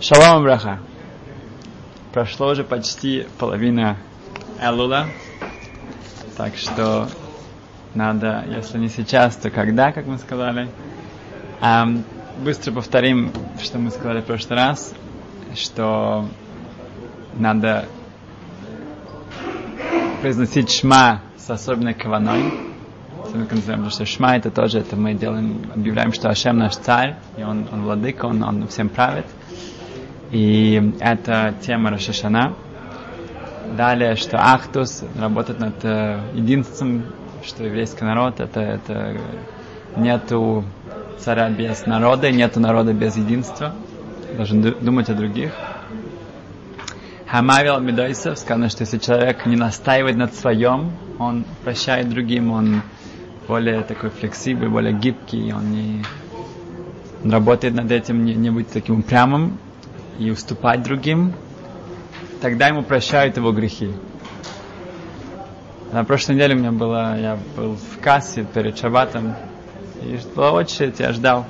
Шалом браха. Прошло уже почти половина Элула, так что надо, если не сейчас, то когда, как мы сказали. А, быстро повторим, что мы сказали в прошлый раз, что надо произносить шма с особенной каваной. Потому что шма это тоже, это мы делаем, объявляем, что Ашем наш царь, и он, он владыка, он, он всем правит. И это тема Рашашана. Далее, что Ахтус работает над единством, что еврейский народ, это, это нету царя без народа, нету народа без единства. Должен думать о других. Хамавил Медойсов сказано, что если человек не настаивает над своем, он прощает другим, он более такой флексибельный, более гибкий, он не работает над этим, не, не быть таким упрямым, и уступать другим, тогда ему прощают его грехи. На прошлой неделе у меня было, я был в кассе перед шабатом, и была очередь, я ждал.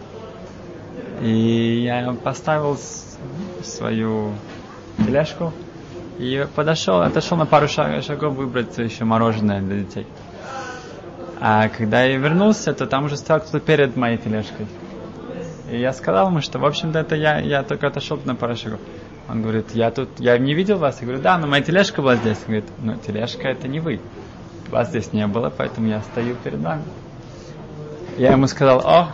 И я поставил свою тележку и подошел, отошел на пару шагов выбрать еще мороженое для детей. А когда я вернулся, то там уже стоял кто-то перед моей тележкой. И я сказал ему, что, в общем-то, это я, я только отошел на пару шагов. Он говорит, я тут, я не видел вас. Я говорю, да, но моя тележка была здесь. Он говорит, ну, тележка это не вы. Вас здесь не было, поэтому я стою перед вами. Я ему сказал, о,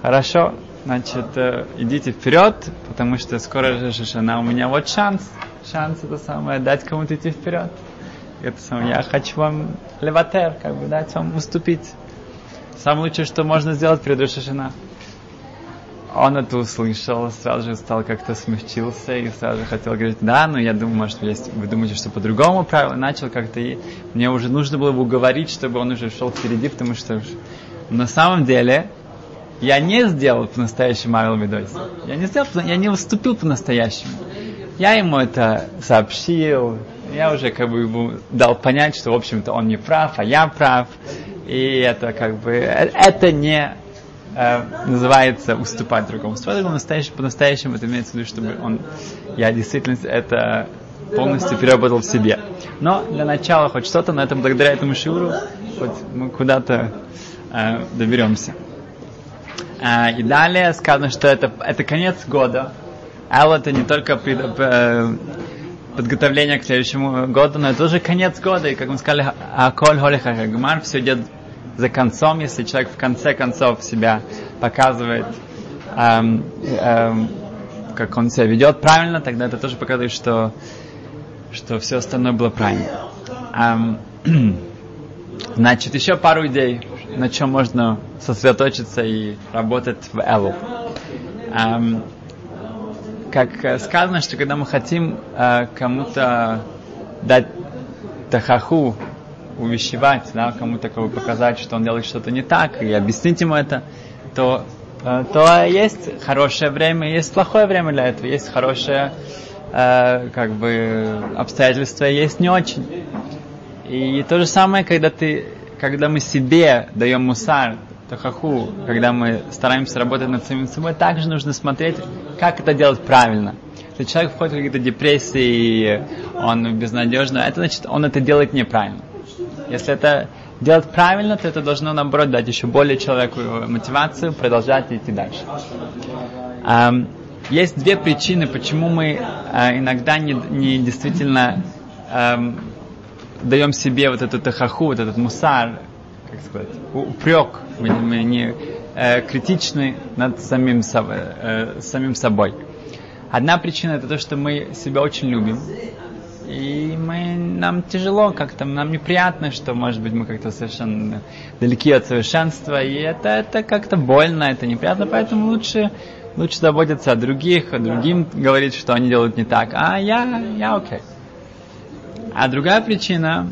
хорошо, значит, э, идите вперед, потому что скоро же жена, у меня вот шанс, шанс это самое, дать кому-то идти вперед. Это самое, я хочу вам леватер, как бы дать вам уступить. Самое лучшее, что можно сделать перед Рошашина он это услышал, сразу же стал как-то смягчился и сразу же хотел говорить, да, но я думаю, может, есть, вы думаете, что по-другому правило, начал как-то, и мне уже нужно было бы уговорить, чтобы он уже шел впереди, потому что на самом деле я не сделал по-настоящему Авел Медойс. Я не сделал, я не выступил по-настоящему. Я ему это сообщил, я уже как бы ему дал понять, что, в общем-то, он не прав, а я прав. И это как бы, это не э, называется уступать другому. Уступать другому настоящему, по-настоящему это имеется в виду, чтобы он, я действительно это полностью переработал в себе. Но для начала хоть что-то, на этом благодаря этому шиуру, хоть мы куда-то э, доберемся. Э, и далее сказано, что это, это конец года. Эл это не только пред, э, подготовление к следующему году, но это тоже конец года. И как мы сказали, Аколь Холиха Гмар, все идет за концом, если человек в конце концов себя показывает, эм, эм, как он себя ведет правильно, тогда это тоже показывает, что, что все остальное было правильно. Эм, значит, еще пару идей, на чем можно сосредоточиться и работать в Элу. Эм, как сказано, что когда мы хотим э, кому-то дать тахаху, увещевать, да, кому-то как бы показать, что он делает что-то не так, и объяснить ему это, то, э, то есть хорошее время, есть плохое время для этого, есть хорошее э, как бы обстоятельства, есть не очень. И то же самое, когда ты, когда мы себе даем мусар, тахаху, когда мы стараемся работать над самим собой, также нужно смотреть, как это делать правильно. Если человек входит в какие-то депрессии, он безнадежный, это значит, он это делает неправильно. Если это делать правильно, то это должно, наоборот, дать еще более человеку мотивацию продолжать идти дальше. Есть две причины, почему мы uh, иногда не, не действительно даем себе вот эту тахаху, вот этот мусар, как сказать, упрек, мы, мы не uh, критичны над самим, uh, самим собой. Одна причина это то, что мы себя очень любим, и мы, нам тяжело как-то, нам неприятно, что, может быть, мы как-то совершенно далеки от совершенства, и это, это как-то больно, это неприятно, поэтому лучше, лучше заботиться о других, о другим говорить, что они делают не так, а я, я окей. А другая причина,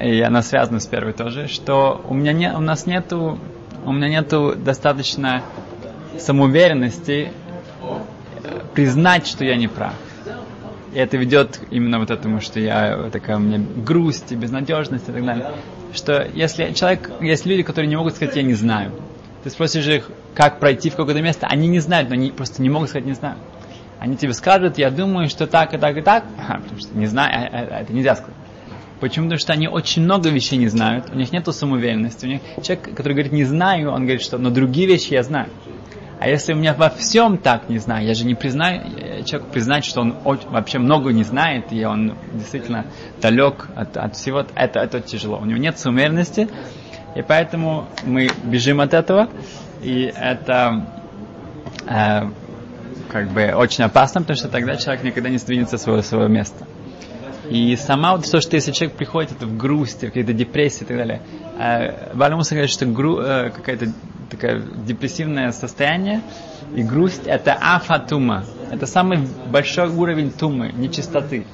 и она связана с первой тоже, что у меня не, у нас нету, у меня нету достаточно самоуверенности признать, что я не прав. И это ведет именно вот этому, что я такая у меня грусть и безнадежность и так далее. Что если человек, есть люди, которые не могут сказать, я не знаю. Ты спросишь их, как пройти в какое-то место, они не знают, но они просто не могут сказать, не знаю. Они тебе скажут, я думаю, что так и так и так, а, потому что не знаю, а, а, это нельзя сказать. Почему? Потому что они очень много вещей не знают, у них нет самоуверенности. У них человек, который говорит не знаю, он говорит, что но другие вещи я знаю. А если у меня во всем так не знаю, я же не признаю, э, человек признать, что он вообще много не знает, и он действительно далек от, от всего, это, это тяжело. У него нет самоуверенности, и поэтому мы бежим от этого, и это э, как бы очень опасно, потому что тогда человек никогда не сдвинется с своего, своего места. И сама вот то, что если человек приходит это в грусть, какие-то депрессии и так далее, э, Баламуса говорит, что гру, э, какая-то такое депрессивное состояние, и грусть это афатума. Это самый большой уровень тумы, нечистоты.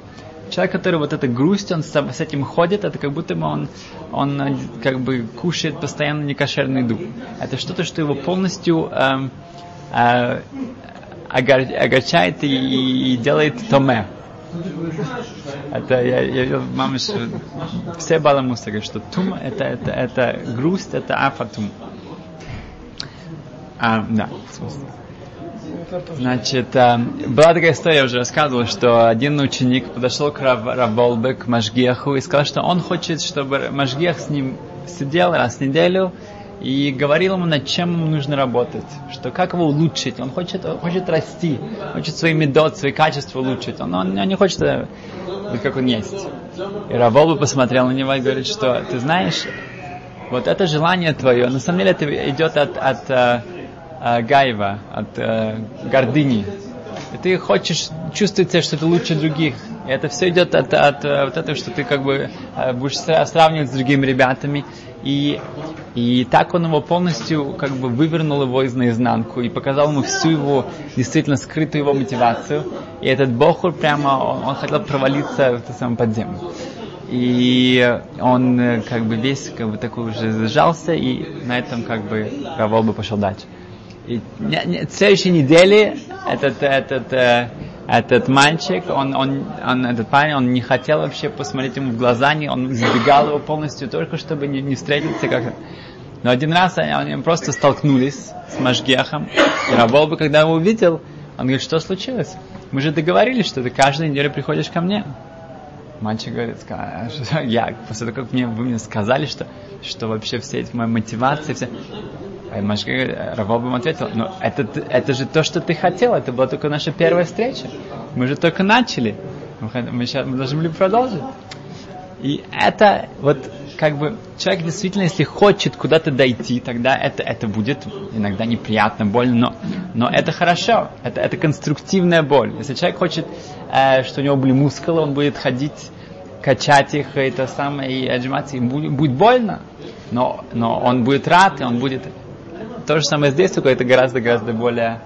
Человек, который вот эта грусть, он с, с этим ходит, это как будто бы он, он э, как бы кушает постоянно некошерный еду. Это что-то, что его полностью э, э, огорчает и, и делает томе. Это я, я видел мамы, все баламусы говорят, что тум это, это, это грусть, это афатум. А, да, Значит, а, была такая история, я уже рассказывал, что один ученик подошел к Рав, Раволбе, к Машгеху, и сказал, что он хочет, чтобы Машгех с ним сидел раз в неделю и говорил ему, над чем ему нужно работать, что как его улучшить. Он хочет, он хочет расти, хочет свои медот, свои качества улучшить. Он, он, он не хочет быть как он есть. И Раволбе посмотрел на него и говорит, что ты знаешь, вот это желание твое, на самом деле это идет от, от э, э, гайва, от э, гордыни. И ты хочешь чувствовать себя, что ты лучше других. И это все идет от, от, от вот этого, что ты как бы э, будешь сравнивать с другими ребятами. И, и так он его полностью как бы вывернул его из наизнанку и показал ему всю его действительно скрытую его мотивацию. И этот Бохур прямо, он, он хотел провалиться в эту самую подземную. И он как бы весь как бы такой уже зажался, и на этом как бы Раволба пошел дальше. И не, не, следующей неделе этот, этот, э, этот мальчик, он, он, он, этот парень, он не хотел вообще посмотреть ему в глаза, не, он избегал его полностью, только чтобы не, не встретиться как Но один раз они, они просто столкнулись с Машгехом, и Раволба, когда его увидел, он говорит, что случилось? Мы же договорились, что ты каждую неделю приходишь ко мне. Мальчик говорит, я, после того, как мне, вы мне сказали, что, что вообще все эти мои мотивации, все, Машка Равобам ответил, ну это, это же то, что ты хотел, это была только наша первая встреча. Мы же только начали. Мы, сейчас, мы должны были продолжить. И это вот как бы человек действительно, если хочет куда-то дойти, тогда это, это будет иногда неприятно, больно, но, но это хорошо, это, это конструктивная боль. Если человек хочет, э, что у него были мускулы, он будет ходить, качать их, и это самое, и отжиматься, и будет, будет больно, но, но он будет рад, и он будет то же самое здесь, только это гораздо-гораздо более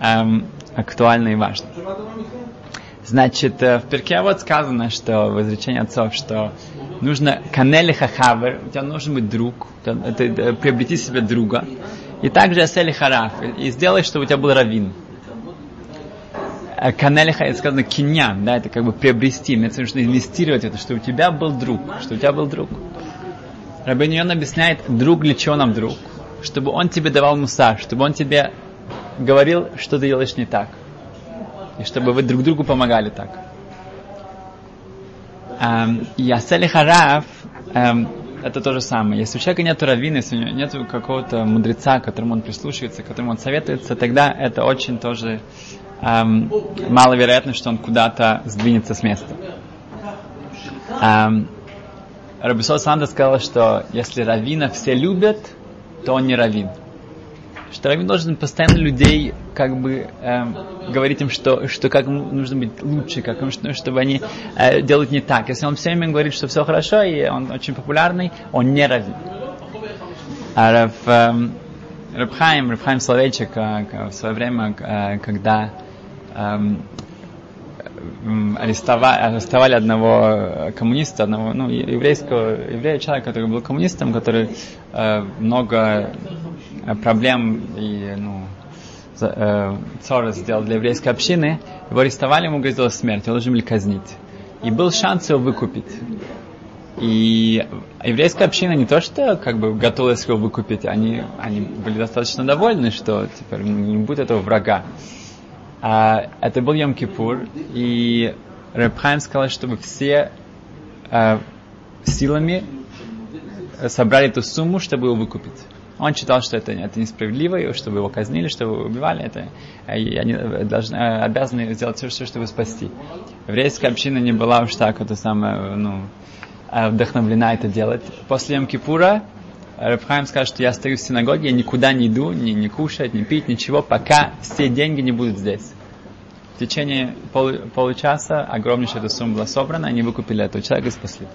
эм, актуально и важно. Значит, э, в перке вот сказано, что в изречении отцов, что нужно канели хахавер, у тебя должен быть друг, это, это, приобрети себе друга. И также асели хараф, и сделай, чтобы у тебя был раввин. Э, канели это сказано киньян, да, это как бы приобрести, мне нужно инвестировать это, чтобы у тебя был друг, что у тебя был друг. Рабин объясняет, друг для чего нам друг? Чтобы он тебе давал муса, чтобы он тебе говорил, что ты делаешь не так. И чтобы вы друг другу помогали так. Эм, Ясели Хараф, эм, это то же самое. Если у человека нет раввина, если у него нет какого-то мудреца, которому он прислушивается, которому он советуется, тогда это очень тоже эм, маловероятно, что он куда-то сдвинется с места. Эм, Рабисол Санда сказал, что если раввина все любят, то он не раввин. Что раввин должен постоянно людей как бы эм, говорить им, что, что как нужно быть лучше, как нужно, чтобы они э, делают не так. Если он все время говорит, что все хорошо, и он очень популярный, он не раввин. А Рав, эм, Рабхайм, Рабхайм Словечек э, в свое время, э, когда эм, арестовали, арестовали одного коммуниста, одного ну, еврейского еврея, человека, который был коммунистом, который э, много э, проблем и ну, э, сделал для еврейской общины. Его арестовали, ему грозила смерть, его должны были казнить. И был шанс его выкупить. И еврейская община не то, что как бы готовилась его выкупить, они, они были достаточно довольны, что теперь не будет этого врага. А, это был Йом-Кипур, и Рэбхайм сказал, чтобы все а, силами собрали эту сумму, чтобы его выкупить. Он считал, что это, это несправедливо, и чтобы его казнили, чтобы его убивали. Это, и они должны, обязаны сделать все, все, чтобы спасти. Еврейская община не была уж так это самое, ну, вдохновлена это делать. После Йом-Кипура Рабхайм скажет, что я стою в синагоге, я никуда не иду, ни, не кушать, не пить, ничего, пока все деньги не будут здесь. В течение пол, получаса огромнейшая эта сумма была собрана, они выкупили этого человека и спасли.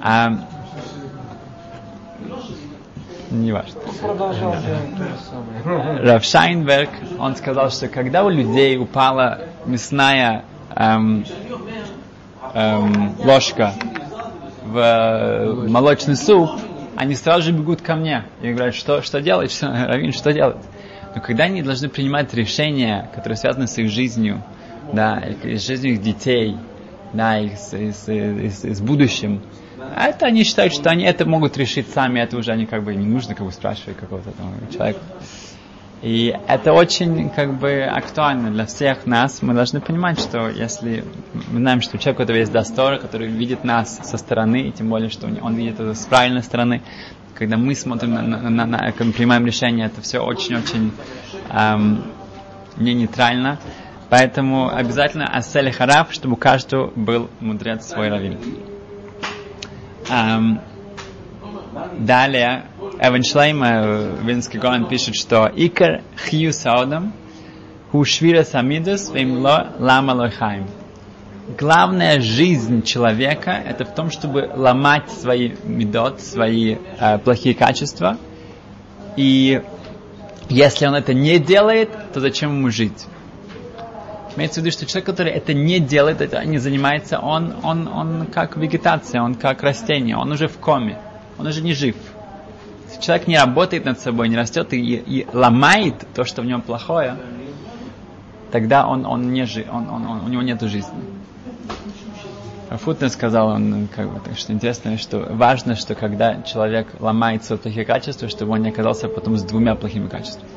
А, не важно. Рав Шайнберг, он сказал, что когда у людей упала мясная эм, эм, ложка в молочный суп, они сразу же бегут ко мне и говорят, что, что делать, что, Равин, что делать? Но когда они должны принимать решения, которые связаны с их жизнью, да, с жизнью их детей, да, их, с, с, с, с будущим, это они считают, что они это могут решить сами, это уже они как бы не нужно как бы спрашивать какого-то там человека. И это очень как бы актуально для всех нас. Мы должны понимать, что если мы знаем, что у которого есть достор, который видит нас со стороны, и тем более, что он видит это с правильной стороны, когда мы смотрим на, на, на, на принимаем решение, это все очень-очень эм, не нейтрально. Поэтому обязательно асели хараб, чтобы у каждого был мудрец свой раввин. Эм, далее Эван Шлейм, Винский Гоан пишет, что Икар Хью Саудам Ху Швира Самидус Вимло Лама Лойхайм. Главная жизнь человека это в том, чтобы ломать свои медот, свои э, плохие качества. И если он это не делает, то зачем ему жить? Имеется в виду, что человек, который это не делает, это не занимается, он, он, он как вегетация, он как растение, он уже в коме, он уже не жив человек не работает над собой, не растет и, и ломает то, что в нем плохое, тогда он, он не жи, он, он, он, у него нет жизни. Футнер сказал, он, как бы, так что интересно, что важно, что когда человек ломает свои плохие качества, чтобы он не оказался потом с двумя плохими качествами.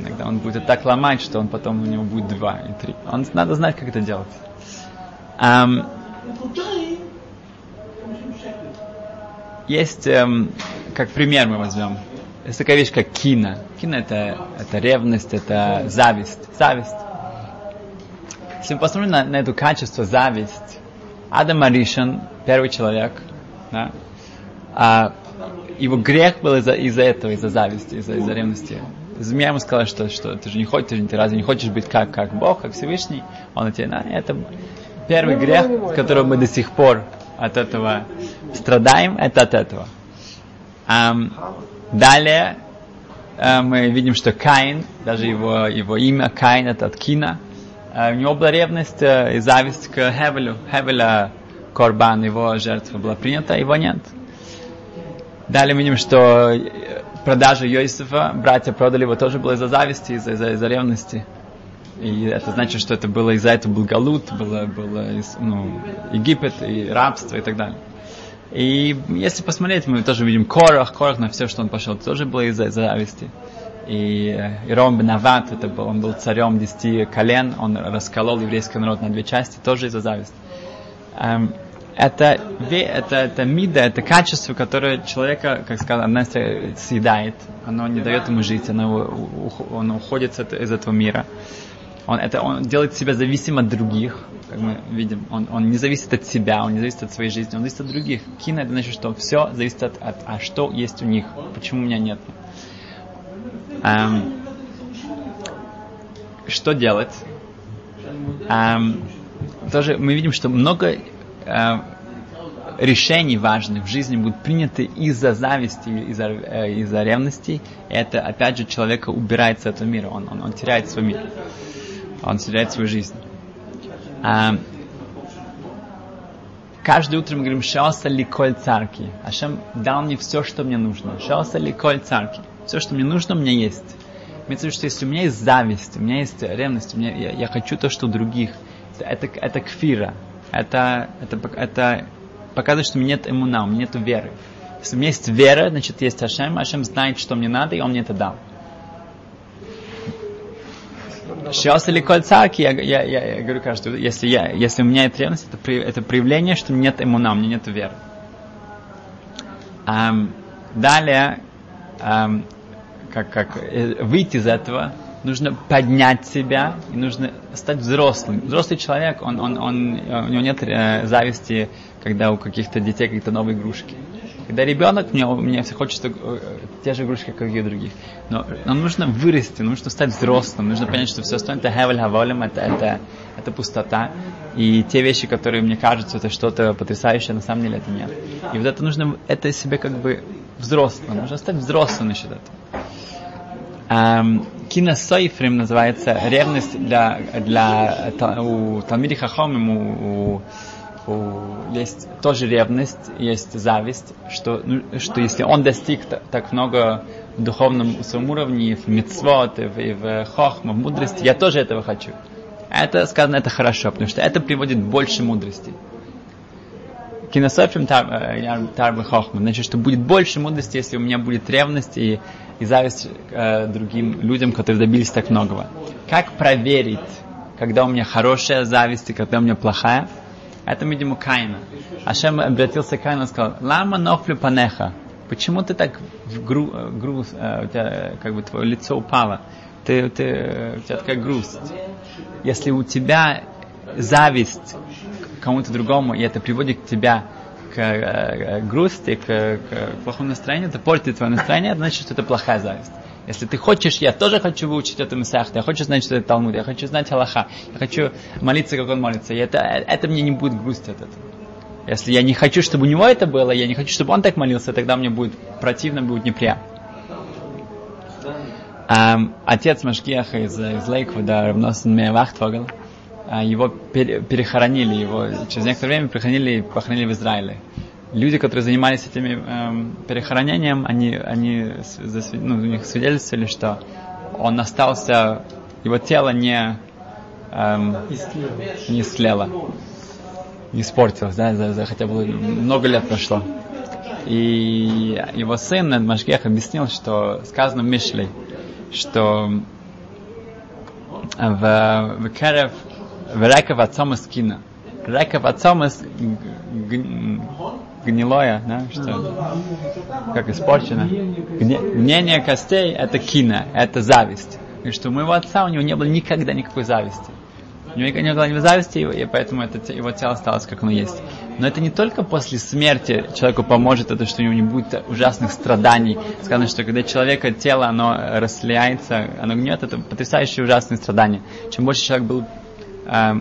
Иногда он будет так ломать, что он потом у него будет два и три. Он, надо знать, как это делать. Um, есть эм, как пример мы возьмем. Есть такая вещь, как кино. Кино это, это ревность, это зависть. Зависть. Если мы посмотрим на, на это качество, зависть, Адам Аришин, первый человек, да, а, его грех был из-за из этого, из-за зависти, из-за из ревности. Змея ему сказала, что, что ты же не хочешь, ты разве не хочешь быть как, как Бог, как Всевышний? Он тебе, да, это первый грех, которого мы до сих пор от этого страдаем, это от этого. Далее uh, мы видим, что Каин, даже его, его имя Каин, это от Кина, uh, у него была ревность uh, и зависть к Хевелю. Хевеля Корбан, его жертва была принята, его нет. Далее мы видим, что продажа Йосифа, братья продали его тоже было из-за зависти, из-за, из-за, из-за ревности. И это значит, что это было из-за этого был Галут, было, было ну, Египет и рабство и так далее. И если посмотреть, мы тоже видим Корах, Корах на все, что он пошел, тоже было из-за зависти. И э, Иром Бенават, это был, он был царем десяти колен, он расколол еврейский народ на две части, тоже из-за зависти. Эм, это, это, это мида, это качество, которое человека, как сказал Настя, съедает. Оно не дает ему жить, оно, он уходит из этого мира. Он, это, он делает себя зависимым от других, как мы видим. Он, он не зависит от себя, он не зависит от своей жизни, он зависит от других. Кина это значит, что все зависит от, от а что есть у них, почему у меня нет. Эм, что делать? Эм, тоже мы видим, что много э, решений важных в жизни будут приняты из-за зависти, из-за, э, из-за ревности. Это, опять же, человека убирает с этого мира, он, он, он теряет свой мир он теряет свою жизнь. А, каждое утро мы говорим «Шаоса ликоль царки». Ашем дал мне все, что мне нужно. «Шаоса ликоль царки». Все, что мне нужно, у меня есть. Имеется в виду, что если у меня есть зависть, у меня есть ревность, у меня, я, я хочу то, что у других, это, это, это кфира. Это, это, это показывает, что у меня нет иммуна, у меня нет веры. Если у меня есть вера, значит есть Ашем, Ашем знает, что мне надо, и Он мне это дал. Шиос или кольцарки, я, я, я, я говорю каждую, если, я, если у меня есть ревность, это, это проявление, что нет иммуна, у меня нет веры. Um, далее, um, как, как э, выйти из этого, нужно поднять себя и нужно стать взрослым. Взрослый человек, он, он, он, у него нет э, зависти, когда у каких-то детей какие-то новые игрушки. Когда ребенок, мне, мне все хочется э, те же игрушки, как и у других. Но нам нужно вырасти, нужно стать взрослым, нужно понять, что все остальное это хевель хаволем, это, это, это пустота. И те вещи, которые мне кажутся, это что-то потрясающее, на самом деле это нет. И вот это нужно, это себе как бы взрослым, нужно стать взрослым насчет этого. Um, Киносойфрим называется ревность для, для у Талмиди Хахомим, у, у есть тоже ревность, есть зависть, что, ну, что если он достиг так много в духовном своем уровне, в мицвот, и в, и в хохма, в мудрости, я тоже этого хочу. Это сказано, это хорошо, потому что это приводит больше мудрости. Кинософим тарбы хохма, значит, что будет больше мудрости, если у меня будет ревность и, и зависть э, другим людям, которые добились так многого. Как проверить, когда у меня хорошая зависть и когда у меня плохая? Это, видимо, Каина. Ашем обратился к Каину и сказал, лама нофлю панеха. Почему ты так в гру, груз, э, у тебя как бы твое лицо упало? Ты, ты, у тебя такая грусть. Если у тебя зависть к кому-то другому, и это приводит к тебя к, э, к грусти, к, к плохому настроению, это портит твое настроение, значит, что это плохая зависть. Если ты хочешь, я тоже хочу выучить эту Месахту, я хочу знать, что это Талмуд, я хочу знать Аллаха, я хочу молиться, как он молится. И это, это мне не будет грусть от этого. Если я не хочу, чтобы у него это было, я не хочу, чтобы он так молился, тогда мне будет противно, будет неприятно. Um, отец Машкиаха из, из Лейквуда, Равносен Меевахтвогл, uh, его пере, перехоронили, его через некоторое время перехоронили и похоронили в Израиле люди, которые занимались этим эм, перехоронением, они, они ну, у них свидетельствовали, что он остался, его тело не, эм, не слело, не испортилось, да, за, за, хотя бы много лет прошло. И его сын Машгех объяснил, что сказано в что в, в Керев, в Реков отцом скина. Реков отцом гнилое, да, что как испорчено. Гнение костей это кина, это зависть. И что у моего отца у него не было никогда никакой зависти. У него не было зависти, и поэтому это, его тело осталось как оно есть. Но это не только после смерти человеку поможет это, что у него не будет ужасных страданий. Сказано, что когда человека тело, оно расслияется, оно гнет, это потрясающие ужасные страдания. Чем больше человек был э,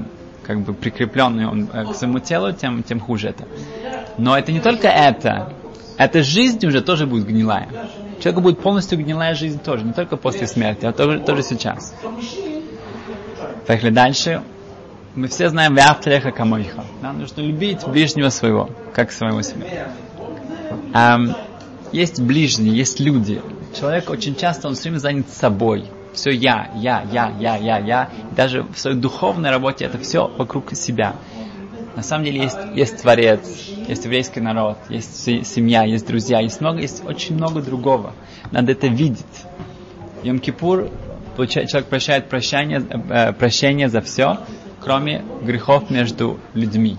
как бы прикрепленный он э, к своему телу, тем, тем хуже это. Но это не только это. Эта жизнь уже тоже будет гнилая. Человеку будет полностью гнилая жизнь тоже, не только после смерти, а тоже, тоже сейчас. Поехали дальше. Мы все знаем Вяфтареха Камойха. Нам нужно любить ближнего своего, как своего себя. Um, есть ближние, есть люди. Человек очень часто, он все время занят собой все я, я, я, я, я, я. Даже в своей духовной работе это все вокруг себя. На самом деле есть, есть Творец, есть еврейский народ, есть семья, есть друзья, есть много, есть очень много другого. Надо это видеть. Йом-Кипур, человек прощает прощение, э, прощение за все, кроме грехов между людьми.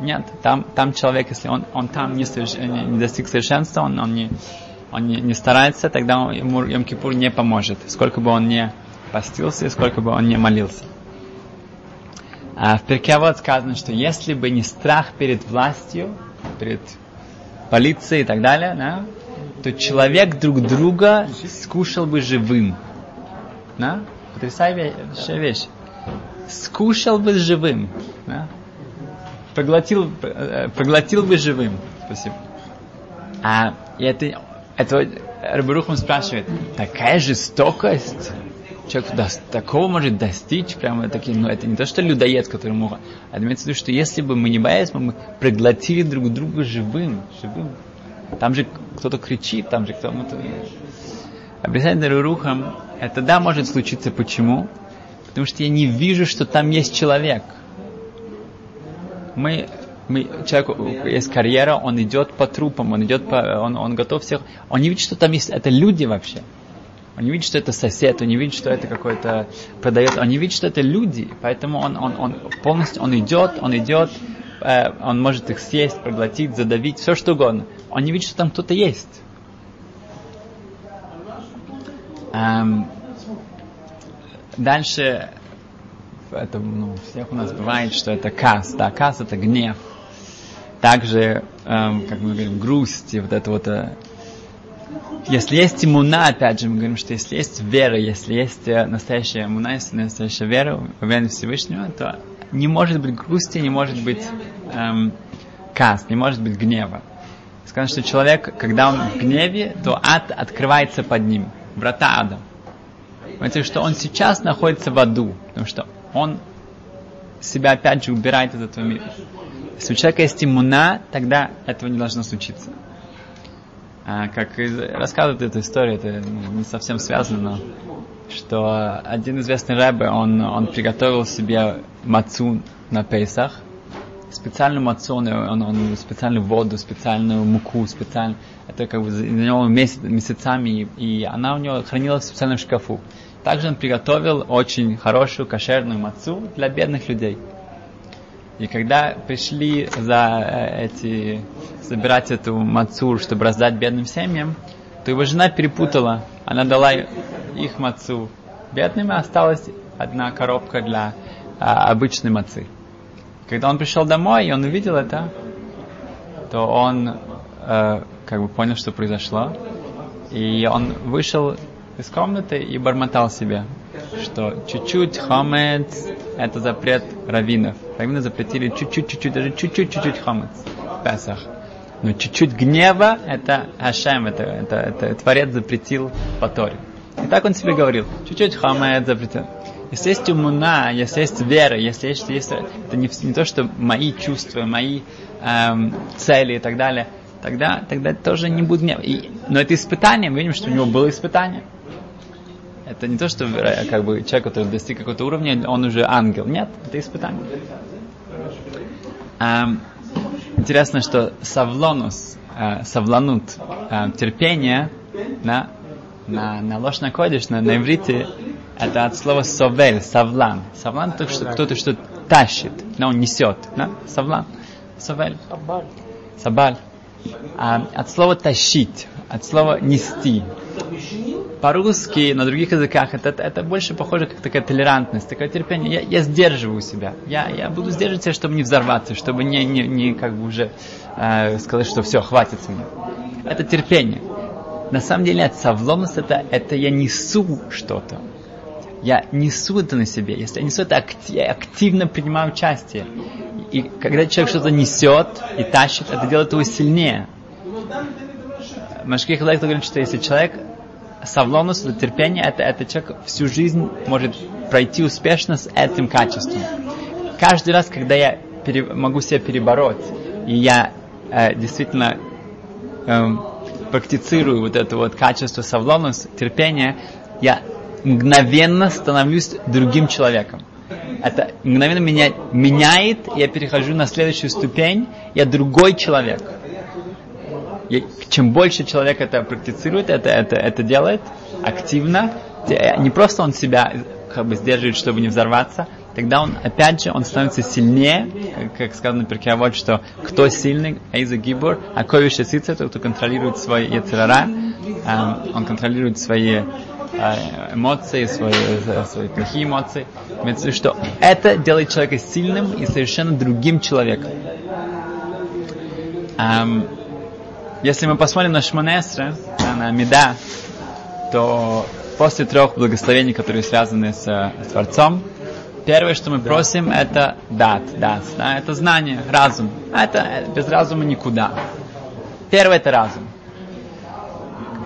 Нет, там, там человек, если он, он там не, соверш, не, не достиг совершенства, он, он не, он не, не старается, тогда ему Йом-Кипур не поможет, сколько бы он не постился, сколько бы он не молился. А в Перкеавод сказано, что если бы не страх перед властью, перед полицией и так далее, да, то человек друг друга скушал бы живым. Да? Потрясающая вещь. Скушал бы живым. Да? Проглотил, э, проглотил бы живым. Спасибо. А и это это Рабарухам спрашивает, такая жестокость, человек до, такого может достичь, прямо таким, ну это не то, что людоед, который мог, а имеется в виду, что если бы мы не боялись, мы бы проглотили друг друга живым, живым. Там же кто-то кричит, там же кто-то... Объясняет Рабарухам, это да, может случиться, почему? Потому что я не вижу, что там есть человек. Мы мы, человеку есть карьера, он идет по трупам, он идет по, он, он готов всех, он не видит, что там есть, это люди вообще. Он не видит, что это сосед, он не видит, что это какой-то продает, он не видит, что это люди, поэтому он, он, он полностью, он идет, он идет, э, он может их съесть, проглотить, задавить, все что угодно. Он не видит, что там кто-то есть. Эм, дальше, это ну, всех у нас бывает, что это кас, да, кас это гнев. Также, эм, как мы говорим, грусть, и вот это вот э, если есть иммуна, опять же, мы говорим, что если есть вера, если есть э, настоящая иммуна, если настоящая вера, уверенность Всевышнего, то не может быть грусти, не может быть эм, каст, не может быть гнева. Сказано, что человек, когда он в гневе, то ад открывается под ним, врата ада. Понимаете, что он сейчас находится в аду, потому что он себя опять же убирает из этого мира. Если у человека есть иммуна, тогда этого не должно случиться. А, как рассказывает эту историю, это ну, не совсем связано, но что один известный рэбе, он, он приготовил себе мацу на Пейсах, специальную мацу, он, он, специальную воду, специальную муку, специально, это как бы за него месяц, месяцами, и она у него хранилась в специальном шкафу. Также он приготовил очень хорошую кошерную мацу для бедных людей. И когда пришли за э, эти, собирать эту мацур, чтобы раздать бедным семьям, то его жена перепутала. Она дала их мацу бедным, и осталась одна коробка для а, обычной мацы. Когда он пришел домой, и он увидел это, то он э, как бы понял, что произошло. И он вышел из комнаты и бормотал себе, что чуть-чуть хамец – это запрет раввинов. Раввины запретили чуть-чуть, чуть-чуть, даже чуть-чуть, чуть-чуть хамец в Песах. Но чуть-чуть гнева – это Ашем, это, это, это Творец запретил по Торе. И так он себе говорил, чуть-чуть хамец запретил. Если есть умуна, если есть вера, если есть, есть это не, не то, что мои чувства, мои эм, цели и так далее, тогда, тогда тоже не будет гнева. И, но это испытание, мы видим, что у него было испытание. Это не то, что э, как бы человек, который достиг какого-то уровня, он уже ангел. Нет, это испытание. Um, интересно, что савлонус, uh, савланут, uh, терпение на, на, на ложь на кодиш, на, на иврите, это от слова совель, савлан. Савлан это что кто-то что тащит, но он несет. Да? Савлан. Совель. Сабаль. А, от слова тащить, от слова нести по-русски, на других языках, это, это больше похоже как такая толерантность, такое терпение. Я, я сдерживаю себя. Я, я буду сдерживать себя, чтобы не взорваться, чтобы не, не, не как бы уже э, сказать, что все, хватит меня. Это терпение. На самом деле, это савлонность, это, это я несу что-то. Я несу это на себе. Если я несу это, я активно принимаю участие. И когда человек что-то несет и тащит, это делает его сильнее. Машких говорит, что если человек савлонус, это терпение, это, это человек всю жизнь может пройти успешно с этим качеством. Каждый раз, когда я пере, могу себя перебороть, и я э, действительно э, практицирую вот это вот качество савлонус, терпение, я мгновенно становлюсь другим человеком. Это мгновенно меня меняет, я перехожу на следующую ступень, я другой человек. Чем больше человек это практицирует, это, это, это делает активно, не просто он себя как бы сдерживает, чтобы не взорваться, тогда он, опять же, он становится сильнее, как, как сказано в вот что кто сильный, Эйза Гибур, а ковище сица, тот, кто контролирует свои яцерара, эм, он контролирует свои эмоции, свои, свои плохие эмоции. Имеется что это делает человека сильным и совершенно другим человеком. Um, если мы посмотрим на Шманесре, на Меда, то после трех благословений, которые связаны с, с Творцом, первое, что мы да. просим, это дат, дат, да, это знание, разум. А это без разума никуда. Первое это разум.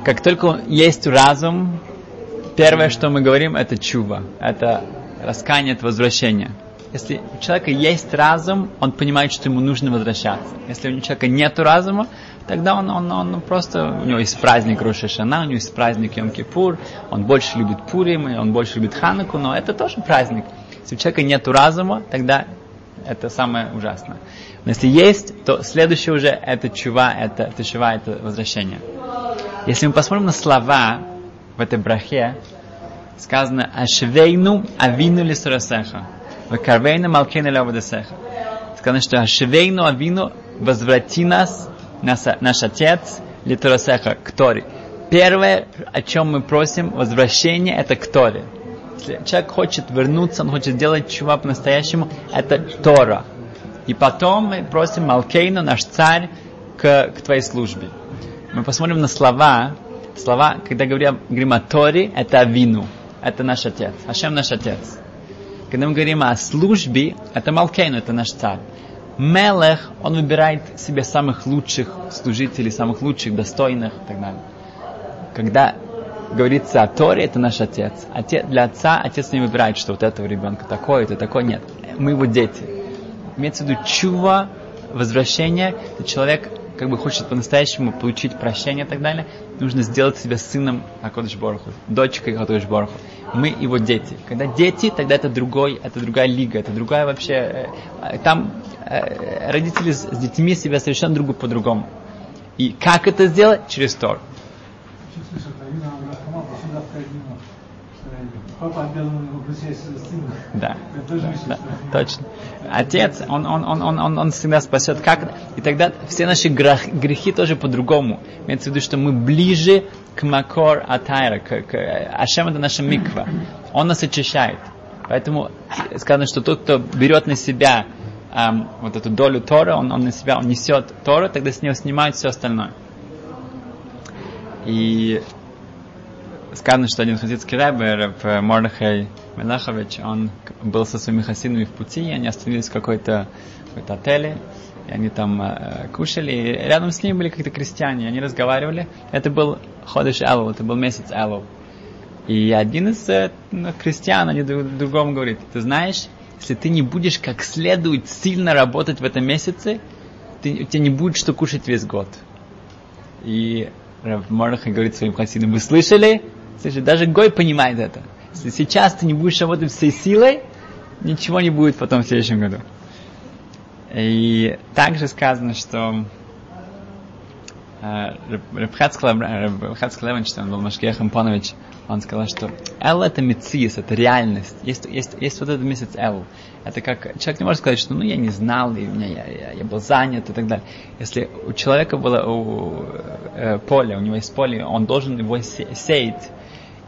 Как только есть разум, первое, что мы говорим, это чува, это раскаяние, это возвращение. Если у человека есть разум, он понимает, что ему нужно возвращаться. Если у человека нет разума, тогда он, он, он просто, у него есть праздник Рошашана, у него есть праздник Йом-Кипур, он больше любит Пурим, он больше любит Хануку, но это тоже праздник. Если у человека нет разума, тогда это самое ужасное. Но если есть, то следующее уже это чува, это, чува, это возвращение. Если мы посмотрим на слова, в этой брахе сказано «Ашвейну авину лисурасеха, вакарвейну малкейну лявадасеха». Сказано, что «Ашвейну авину возврати нас, наш, Отец, литурасеха, к Торе». Первое, о чем мы просим, возвращение, это к Торе. Если человек хочет вернуться, он хочет сделать чува по-настоящему, это Тора. И потом мы просим Малкейну, наш царь, к, к твоей службе. Мы посмотрим на слова. Слова, когда говорим, говорим о Торе, это Авину. Это наш отец. Ашем наш отец. Когда мы говорим о службе, это Малкейну, это наш царь. Мелех, он выбирает себе самых лучших служителей, самых лучших, достойных и так далее. Когда говорится о Торе, это наш отец. отец. Для отца отец не выбирает, что вот этого ребенка такой, это такой. Нет, мы его дети. Имеется в виду чува, возвращение. Человек как бы хочет по-настоящему получить прощение и так далее, нужно сделать себя сыном Акодыш Бороху, дочкой Акодыш Бороху. Мы его дети. Когда дети, тогда это другой, это другая лига, это другая вообще... Э, э, там э, родители с, с детьми себя совершенно другу по-другому. И как это сделать? Через Тор. Папа обязан к сыну. Да, да, да, точно. Отец, он, он, он, он, он, он всегда спасет. Как? И тогда все наши грех, грехи тоже по-другому. Имеется в виду, что мы ближе к Макор Атайра, к, к Ашем это наша миква. Он нас очищает. Поэтому сказано, что тот, кто берет на себя эм, вот эту долю Тора, он, он на себя он несет Тора, тогда с него снимают все остальное. И сказано, что один хасидский рэбер, Мордехай Мелахович, он был со своими хасидами в пути, и они остановились в какой-то какой отеле, и они там э, кушали, и рядом с ними были какие-то крестьяне, они разговаривали. Это был Ходыш Элул, это был месяц Элул. И один из э, крестьян, они друг, другому говорит, ты знаешь, если ты не будешь как следует сильно работать в этом месяце, ты, у тебя не будет что кушать весь год. И Мордахай говорит своим хасидам, вы слышали? Слушай, даже Гой понимает это. Если сейчас ты не будешь работать всей силой, ничего не будет потом в следующем году. И также сказано, что э, Рабхацкал Левенштейн, он был Машкех Импонович, он сказал, что Эл это мециис, это реальность. Есть, есть, есть вот этот месяц Эл. Это как человек не может сказать, что ну я не знал, и меня, я, я, я был занят и так далее. Если у человека было у, э, поле, у него есть поле, он должен его сеять.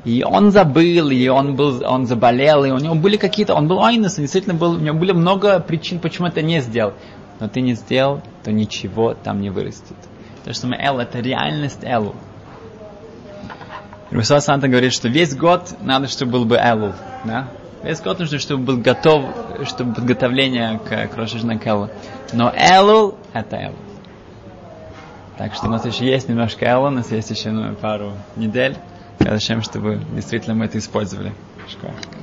И он забыл, и он был, он заболел, и у него были какие-то, он был айнус, действительно был, у него были много причин, почему это не сделал. Но ты не сделал, то ничего там не вырастет. То, что мы Эл, это реальность Элу. Русал Санта говорит, что весь год надо, чтобы был бы Элу. Да? Весь год нужно, чтобы был готов, чтобы подготовление к, к Рошажна Келу. Но Элу – это Элу. Так что у нас еще есть немножко Элу, у нас есть еще ну, пару недель. Зачем, чтобы действительно мы это использовали. Школа.